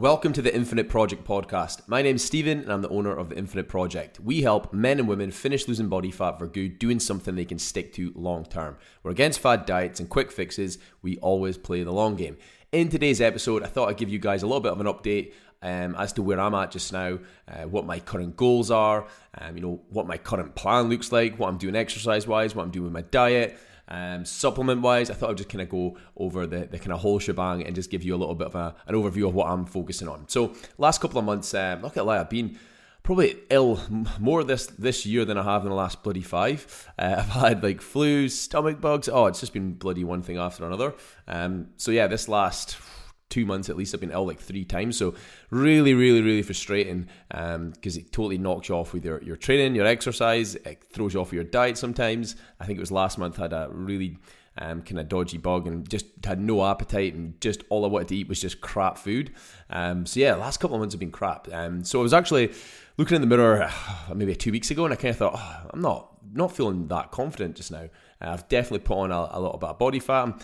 Welcome to the Infinite Project podcast. My name's Stephen and I'm the owner of the Infinite Project. We help men and women finish losing body fat for good, doing something they can stick to long term. We're against fad diets and quick fixes. We always play the long game. In today's episode, I thought I'd give you guys a little bit of an update um, as to where I'm at just now, uh, what my current goals are, um, you know, what my current plan looks like, what I'm doing exercise wise, what I'm doing with my diet, um, supplement wise, I thought I'd just kind of go over the, the kind of whole shebang and just give you a little bit of a, an overview of what I'm focusing on. So, last couple of months, um, look at lie, I've been probably ill more this this year than I have in the last bloody five. Uh, I've had like flus, stomach bugs. Oh, it's just been bloody one thing after another. Um, so yeah, this last two months at least I've been ill like three times. So really, really, really frustrating because um, it totally knocks you off with your, your training, your exercise. It throws you off your diet sometimes. I think it was last month I had a really um, kind of dodgy bug and just had no appetite and just all I wanted to eat was just crap food. Um, so yeah, last couple of months have been crap. Um, so I was actually looking in the mirror maybe two weeks ago and I kind of thought, oh, I'm not not feeling that confident just now. Uh, I've definitely put on a, a little bit of body fat. I'm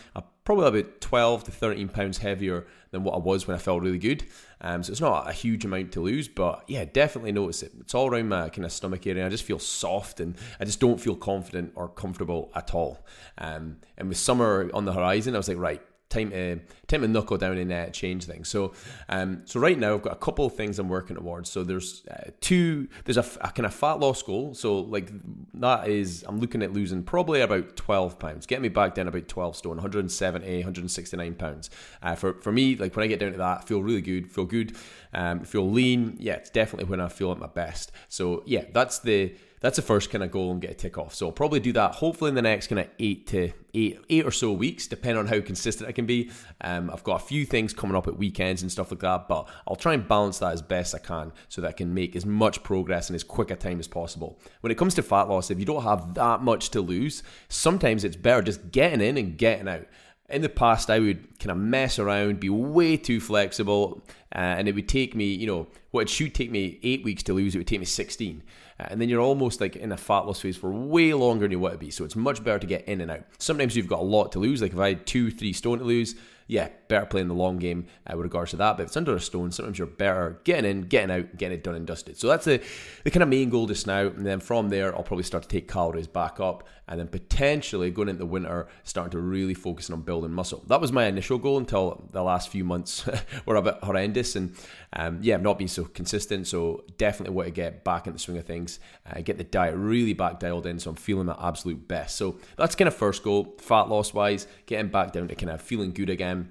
probably about 12 to 13 pounds heavier than what I was when I felt really good. Um, so it's not a huge amount to lose, but yeah, definitely notice it. It's all around my kind of stomach area. I just feel soft and I just don't feel confident or comfortable at all. Um, and with summer on the horizon, I was like, right, time to time to knuckle down and uh, change things. So, um, so right now I've got a couple of things I'm working towards. So there's uh, two. There's a, a, kind of fat loss goal. So like that is I'm looking at losing probably about 12 pounds, Get me back down about 12 stone, 170, 169 pounds. Uh, for for me, like when I get down to that, I feel really good, feel good, um, feel lean. Yeah, it's definitely when I feel at my best. So yeah, that's the that's the first kind of goal and get a tick off. So I'll probably do that hopefully in the next kind of eight to eight eight or so weeks, depending on how consistent I can be. Um, I've got a few things coming up at weekends and stuff like that, but I'll try and balance that as best I can so that I can make as much progress in as quick a time as possible. When it comes to fat loss, if you don't have that much to lose, sometimes it's better just getting in and getting out. In the past, I would kind of mess around, be way too flexible, uh, and it would take me, you know, what it should take me eight weeks to lose, it would take me 16. Uh, and then you're almost like in a fat loss phase for way longer than you want to be. So it's much better to get in and out. Sometimes you've got a lot to lose. Like if I had two, three stone to lose, yeah, better playing the long game uh, with regards to that. But if it's under a stone, sometimes you're better getting in, getting out, getting it done and dusted. So that's the, the kind of main goal just now. And then from there, I'll probably start to take calories back up and then potentially going into the winter, starting to really focus on building muscle. That was my initial goal until the last few months were a bit horrendous. And um, yeah, I've not been so consistent. So definitely want to get back in the swing of things, uh, get the diet really back dialed in. So I'm feeling my absolute best. So that's kind of first goal, fat loss wise, getting back down to kind of feeling good again.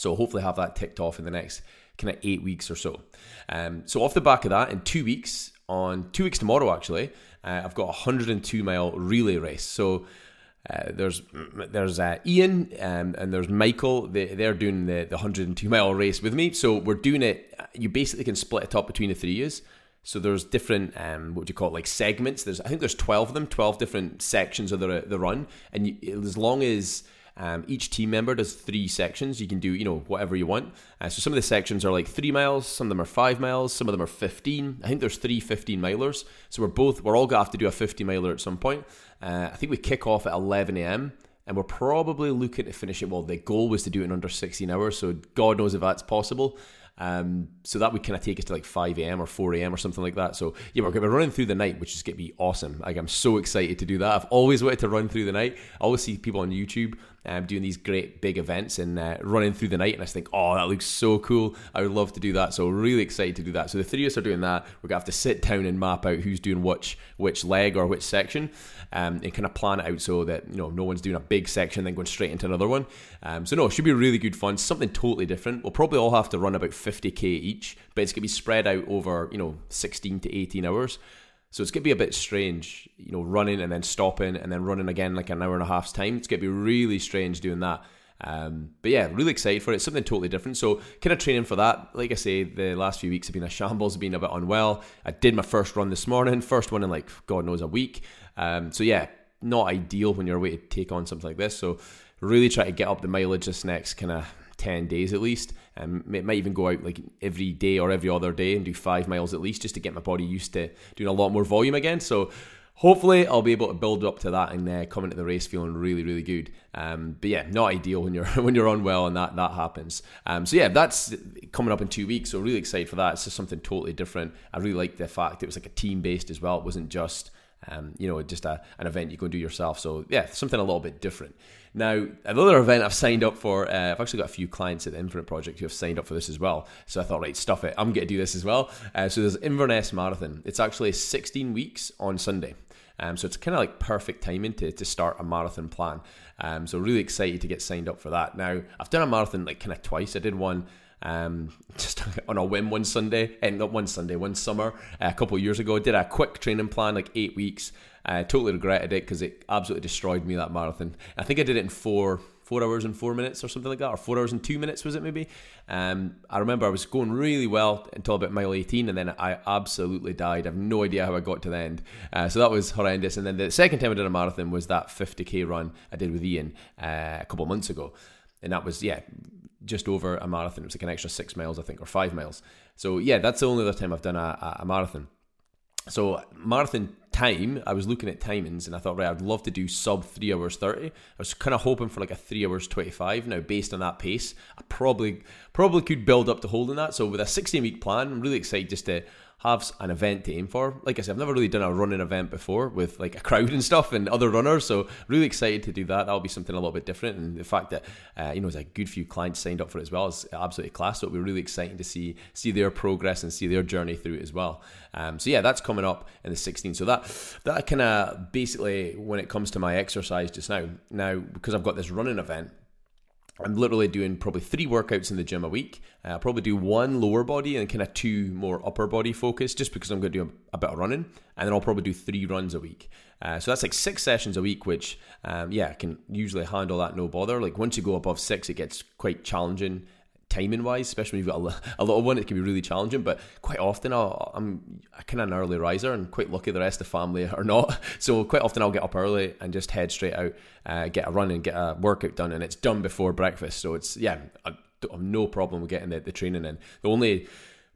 So hopefully have that ticked off in the next kind of eight weeks or so. Um, so off the back of that, in two weeks, on two weeks tomorrow actually, uh, I've got a 102 mile relay race. So uh, there's there's uh, Ian um, and there's Michael. They, they're doing the, the 102 mile race with me. So we're doing it. You basically can split it up between the three years. So there's different um, what do you call it, like segments. There's I think there's 12 of them, 12 different sections of the the run, and you, as long as um, each team member does three sections. You can do, you know, whatever you want. Uh, so some of the sections are like three miles, some of them are five miles, some of them are 15. I think there's three 15 milers. So we're both, we're all going to have to do a 50 miler at some point. Uh, I think we kick off at 11 a.m. And we're probably looking to finish it. Well, the goal was to do it in under 16 hours. So God knows if that's possible. Um, so that would kind of take us to like 5 a.m. or 4 a.m. or something like that. So yeah, we're to be running through the night, which is going to be awesome. Like I'm so excited to do that. I've always wanted to run through the night. I always see people on YouTube um, doing these great big events and uh, running through the night, and I think, oh, that looks so cool. I would love to do that. So really excited to do that. So the three of us are doing that. We're gonna have to sit down and map out who's doing which which leg or which section, um, and kind of plan it out so that you know no one's doing a big section then going straight into another one. Um, so no, it should be really good fun. Something totally different. We'll probably all have to run about 50k each, but it's gonna be spread out over you know 16 to 18 hours. So it's going to be a bit strange, you know, running and then stopping and then running again like an hour and a half's time. It's going to be really strange doing that. Um, but yeah, really excited for it. Something totally different. So kind of training for that. Like I say, the last few weeks have been a shambles, been a bit unwell. I did my first run this morning, first one in like God knows a week. Um, so yeah, not ideal when you're away to take on something like this. So really try to get up the mileage this next kind of 10 days at least. And um, it might even go out like every day or every other day and do five miles at least just to get my body used to doing a lot more volume again. So hopefully I'll be able to build up to that and uh, come into the race feeling really, really good. Um, but yeah, not ideal when you're when you're unwell and that that happens. Um, so yeah, that's coming up in two weeks. So really excited for that. It's just something totally different. I really like the fact it was like a team based as well. It wasn't just um, you know, just a, an event you go and do yourself. So yeah, something a little bit different. Now, another event I've signed up for, uh, I've actually got a few clients at the Infinite Project who have signed up for this as well. So I thought, right, stuff it, I'm going to do this as well. Uh, so there's Inverness Marathon. It's actually 16 weeks on Sunday. Um, so it's kind of like perfect timing to, to start a marathon plan. Um, so really excited to get signed up for that. Now, I've done a marathon like kind of twice. I did one um, just on a whim one Sunday, and not one Sunday, one summer uh, a couple years ago. Did a quick training plan, like eight weeks. I totally regretted it because it absolutely destroyed me that marathon. I think I did it in four four hours and four minutes or something like that, or four hours and two minutes was it maybe? Um, I remember I was going really well until about mile 18, and then I absolutely died. I have no idea how I got to the end. Uh, so that was horrendous. And then the second time I did a marathon was that 50k run I did with Ian uh, a couple months ago, and that was yeah just over a marathon. It was like an extra six miles, I think, or five miles. So yeah, that's the only other time I've done a, a marathon. So marathon time, I was looking at timings and I thought, right, I'd love to do sub three hours thirty. I was kind of hoping for like a three hours twenty five. Now, based on that pace, I probably probably could build up to holding that. So with a sixteen week plan, I'm really excited just to have an event to aim for. Like I said, I've never really done a running event before with like a crowd and stuff and other runners. So really excited to do that. That'll be something a little bit different. And the fact that uh, you know, there's a good few clients signed up for it as well is absolutely class. So it'll be really exciting to see see their progress and see their journey through it as well. Um, so yeah, that's coming up in the 16th. So that that kind of basically when it comes to my exercise just now. Now because I've got this running event I'm literally doing probably three workouts in the gym a week. Uh, I'll probably do one lower body and kind of two more upper body focus just because I'm going to do a, a bit of running. And then I'll probably do three runs a week. Uh, so that's like six sessions a week, which, um, yeah, I can usually handle that no bother. Like once you go above six, it gets quite challenging timing wise, especially when you've got a, little one, it can be really challenging. But quite often, i am kind of an early riser and quite lucky the rest of the family are not. So quite often, I'll get up early and just head straight out, uh, get a run and get a workout done, and it's done before breakfast. So it's yeah, I have no problem with getting the, the training in. The only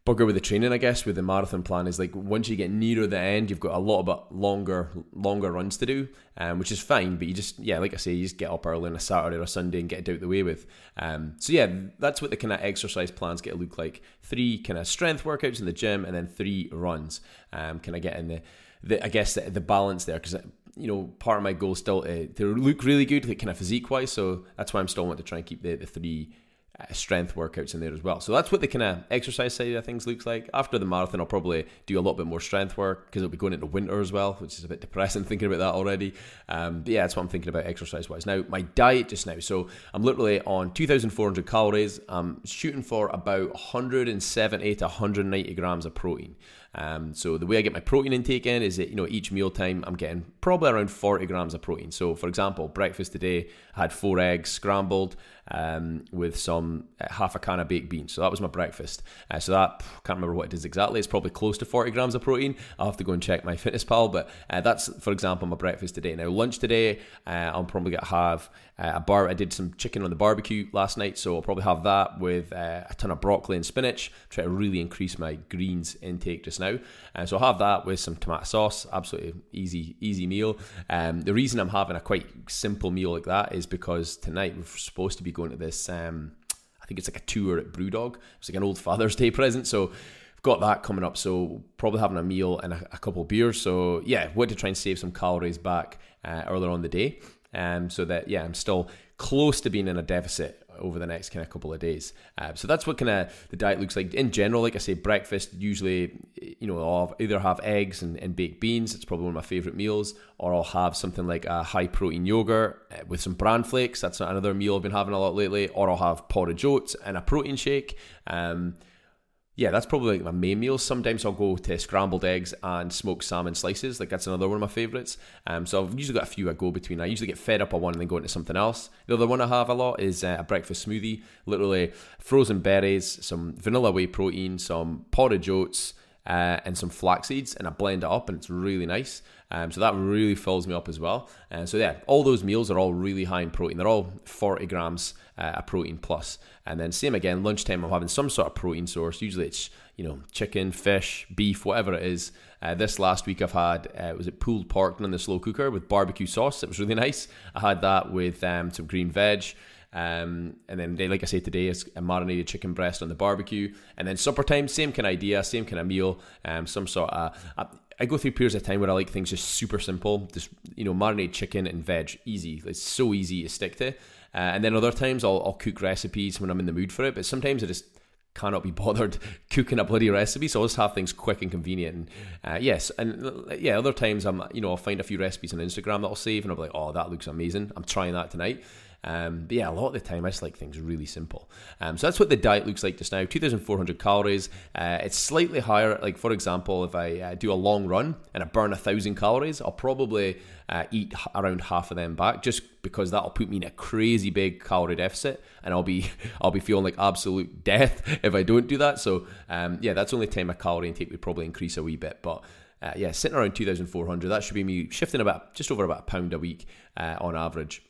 bugger with the training, I guess, with the marathon plan is like once you get nearer the end, you've got a lot bit longer longer runs to do, um, which is fine. But you just yeah, like I say, you just get up early on a Saturday or a Sunday and get it out the way with. Um, so yeah, that's what the kind of exercise plans get to look like. Three kind of strength workouts in the gym, and then three runs. Um, can I get in the, the I guess the, the balance there because you know, part of my goal still to, to look really good, like kind of physique wise. So that's why I'm still want to try and keep the, the three uh, strength workouts in there as well. So that's what the kind of exercise side of things looks like. After the marathon, I'll probably do a little bit more strength work because it'll be going into winter as well, which is a bit depressing thinking about that already. Um, but yeah, that's what I'm thinking about exercise wise. Now, my diet just now. So I'm literally on 2,400 calories. I'm shooting for about 170 to 190 grams of protein. Um, so the way I get my protein intake in is that you know each meal time I'm getting probably around 40 grams of protein. So for example, breakfast today I had four eggs scrambled um, with some uh, half a can of baked beans. So that was my breakfast. Uh, so that can't remember what it is exactly. It's probably close to 40 grams of protein. I'll have to go and check my fitness pal, but uh, that's for example my breakfast today. Now lunch today uh, I'll probably get have uh, a bar. I did some chicken on the barbecue last night, so I'll probably have that with a ton of broccoli and spinach. Try to really increase my greens intake just now. Uh, so I'll have that with some tomato sauce. Absolutely easy, easy meal. Um, the reason I'm having a quite simple meal like that is because tonight we're supposed to be going to this. Um, I think it's like a tour at Brewdog. It's like an old Father's Day present. So we've got that coming up. So probably having a meal and a, a couple beers. So yeah, want to try and save some calories back uh, earlier on the day um, so that yeah, I'm still close to being in a deficit over the next kind of couple of days. Uh, so that's what kind of the diet looks like in general. Like I say, breakfast usually, you know, I'll either have eggs and, and baked beans. It's probably one of my favorite meals, or I'll have something like a high protein yogurt uh, with some bran flakes. That's another meal I've been having a lot lately. Or I'll have porridge oats and a protein shake. Um, yeah, that's probably like my main meals. Sometimes I'll go to scrambled eggs and smoked salmon slices. Like that's another one of my favorites. Um, so I've usually got a few I go between. I usually get fed up on one and then go into something else. The other one I have a lot is uh, a breakfast smoothie. Literally frozen berries, some vanilla whey protein, some porridge oats, uh, and some flax seeds, and I blend it up, and it's really nice. Um, so that really fills me up as well. And uh, so yeah, all those meals are all really high in protein. They're all 40 grams uh, of protein plus. And then same again, lunchtime I'm having some sort of protein source. Usually it's you know chicken, fish, beef, whatever it is. Uh, this last week I've had uh, was it pulled pork in the slow cooker with barbecue sauce. It was really nice. I had that with um, some green veg. Um, and then, like I say today, is a marinated chicken breast on the barbecue. And then supper time, same kind of idea, same kind of meal, um, some sort of. Uh, I go through periods of time where I like things just super simple, just you know, marinate chicken and veg, easy. It's so easy to stick to. Uh, and then other times I'll, I'll cook recipes when I'm in the mood for it. But sometimes I just cannot be bothered cooking a bloody recipe, so I'll just have things quick and convenient. And uh, yes, and uh, yeah, other times I'm you know I'll find a few recipes on Instagram that I'll save, and I'll be like, oh, that looks amazing. I'm trying that tonight. Um, but yeah, a lot of the time I just like things really simple. Um, so that's what the diet looks like just now 2,400 calories. Uh, it's slightly higher. Like, for example, if I uh, do a long run and I burn a thousand calories, I'll probably uh, eat around half of them back just because that'll put me in a crazy big calorie deficit and I'll be I'll be feeling like absolute death if I don't do that. So, um, yeah, that's only time my calorie intake would probably increase a wee bit. But uh, yeah, sitting around 2,400, that should be me shifting about just over about a pound a week uh, on average.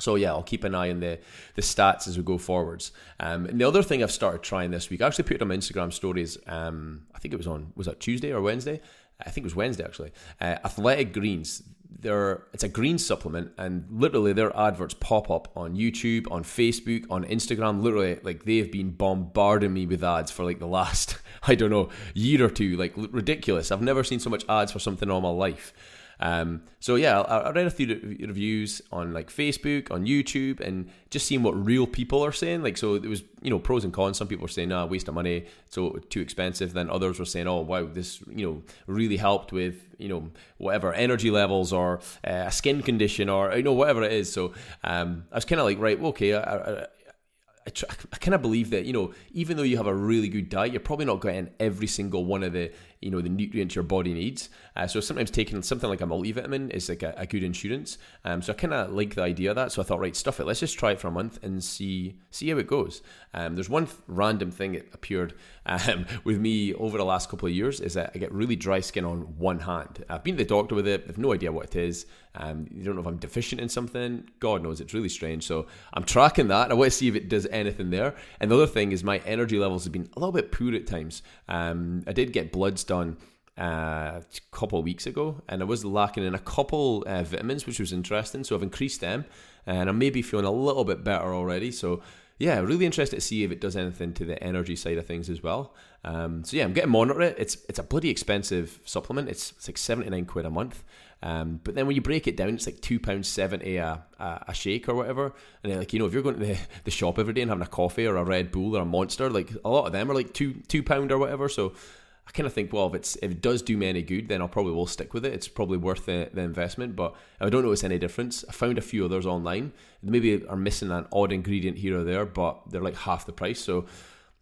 So yeah, I'll keep an eye on the the stats as we go forwards. Um, and the other thing I've started trying this week, I actually put it on my Instagram stories. Um, I think it was on was that Tuesday or Wednesday? I think it was Wednesday actually. Uh, Athletic Greens. They're it's a green supplement, and literally their adverts pop up on YouTube, on Facebook, on Instagram. Literally, like they have been bombarding me with ads for like the last I don't know year or two. Like ridiculous. I've never seen so much ads for something all my life. Um, so yeah, I, I read a few reviews on like Facebook, on YouTube, and just seeing what real people are saying. Like, so it was you know pros and cons. Some people were saying, "Nah, waste of money, so too expensive." Then others were saying, "Oh, wow, this you know really helped with you know whatever energy levels or uh, a skin condition or you know whatever it is." So um, I was kind of like, right, okay, I, I, I, I kind of believe that you know even though you have a really good diet, you're probably not getting every single one of the you know the nutrients your body needs. Uh, so sometimes taking something like a multivitamin is like a, a good insurance. Um, so I kind of like the idea of that. So I thought, right, stuff it. Let's just try it for a month and see see how it goes. Um, there's one th- random thing that appeared um, with me over the last couple of years is that I get really dry skin on one hand. I've been to the doctor with it. I've no idea what it is. Um, you don't know if I'm deficient in something. God knows, it's really strange. So I'm tracking that. I want to see if it does anything there. And the other thing is my energy levels have been a little bit poor at times. Um, I did get bloods done uh, a couple of weeks ago, and I was lacking in a couple uh, vitamins, which was interesting. So I've increased them, and I'm maybe feeling a little bit better already. So yeah, really interested to see if it does anything to the energy side of things as well. Um, so yeah, I'm getting monitor it. It's it's a bloody expensive supplement. It's, it's like 79 quid a month. Um, but then when you break it down, it's like two pounds seventy a, a, shake or whatever. And like you know, if you're going to the, the shop every day and having a coffee or a Red Bull or a Monster, like a lot of them are like two two pound or whatever. So I kind of think, well, if it's if it does do me any good, then I'll probably will stick with it. It's probably worth the, the investment. But I don't notice any difference. I found a few others online. Maybe are missing an odd ingredient here or there, but they're like half the price. So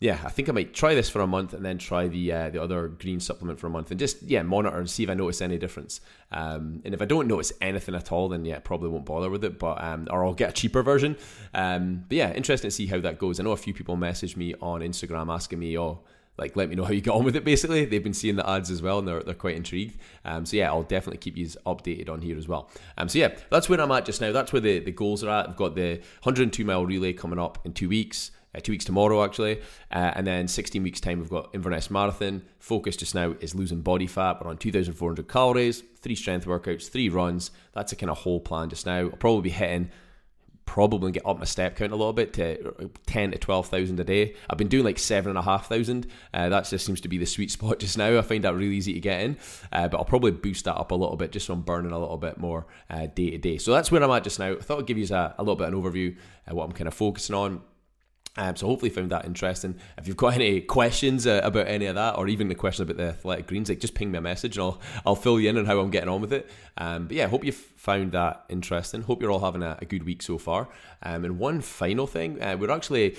yeah, I think I might try this for a month and then try the uh, the other green supplement for a month and just yeah monitor and see if I notice any difference. Um, and if I don't notice anything at all, then yeah, probably won't bother with it. But um, or I'll get a cheaper version. Um, but yeah, interesting to see how that goes. I know a few people message me on Instagram asking me, oh, like let me know how you got on with it. Basically, they've been seeing the ads as well, and they're, they're quite intrigued. Um, so yeah, I'll definitely keep you updated on here as well. Um, so yeah, that's where I'm at just now. That's where the, the goals are at. I've got the 102 mile relay coming up in two weeks uh, two weeks tomorrow actually, uh, and then 16 weeks time we've got Inverness Marathon. Focus just now is losing body fat. We're on 2,400 calories, three strength workouts, three runs. That's a kind of whole plan just now. I'll probably be hitting probably get up my step count a little bit to uh, 10 to 12,000 a day. I've been doing like 7,500. Uh, that just seems to be the sweet spot just now. I find that really easy to get in, uh, but I'll probably boost that up a little bit just so I'm burning a little bit more uh, day to day. So that's where I'm at just now. I thought I'd give you a, a little bit of an overview of what I'm kind of focusing on. Um, so hopefully you found that interesting. If you've got any questions uh, about any of that, or even the question about the athletic greens, like just ping me a message and I'll I'll fill you in on how I'm getting on with it. Um, but yeah, hope you found that interesting. Hope you're all having a, a good week so far. Um, and one final thing, uh, we're actually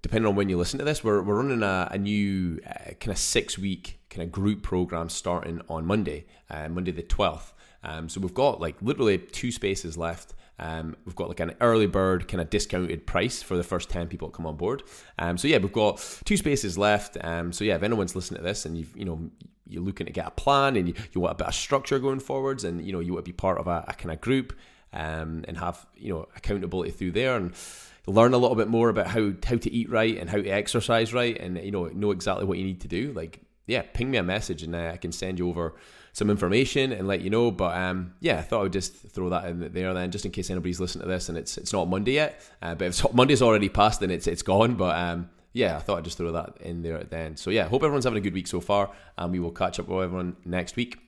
depending on when you listen to this, we're, we're running a, a new uh, kind of six week kind of group program starting on Monday, uh, Monday the 12th. Um, so we've got like literally two spaces left. Um, we've got like an early bird kind of discounted price for the first 10 people that come on board. Um, so yeah, we've got two spaces left. Um, so yeah, if anyone's listening to this and you've, you know, you're looking to get a plan and you, you want a bit of structure going forwards and, you know, you want to be part of a, a kind of group um, and have, you know, accountability through there and learn a little bit more about how, how to eat right and how to exercise right and, you know, know exactly what you need to do. Like yeah, ping me a message and uh, I can send you over some information and let you know. But um, yeah, I thought I would just throw that in there then, just in case anybody's listening to this and it's it's not Monday yet. Uh, but if Monday's already passed, then it's it's gone. But um, yeah, I thought I'd just throw that in there at the end. So yeah, hope everyone's having a good week so far, and we will catch up with everyone next week.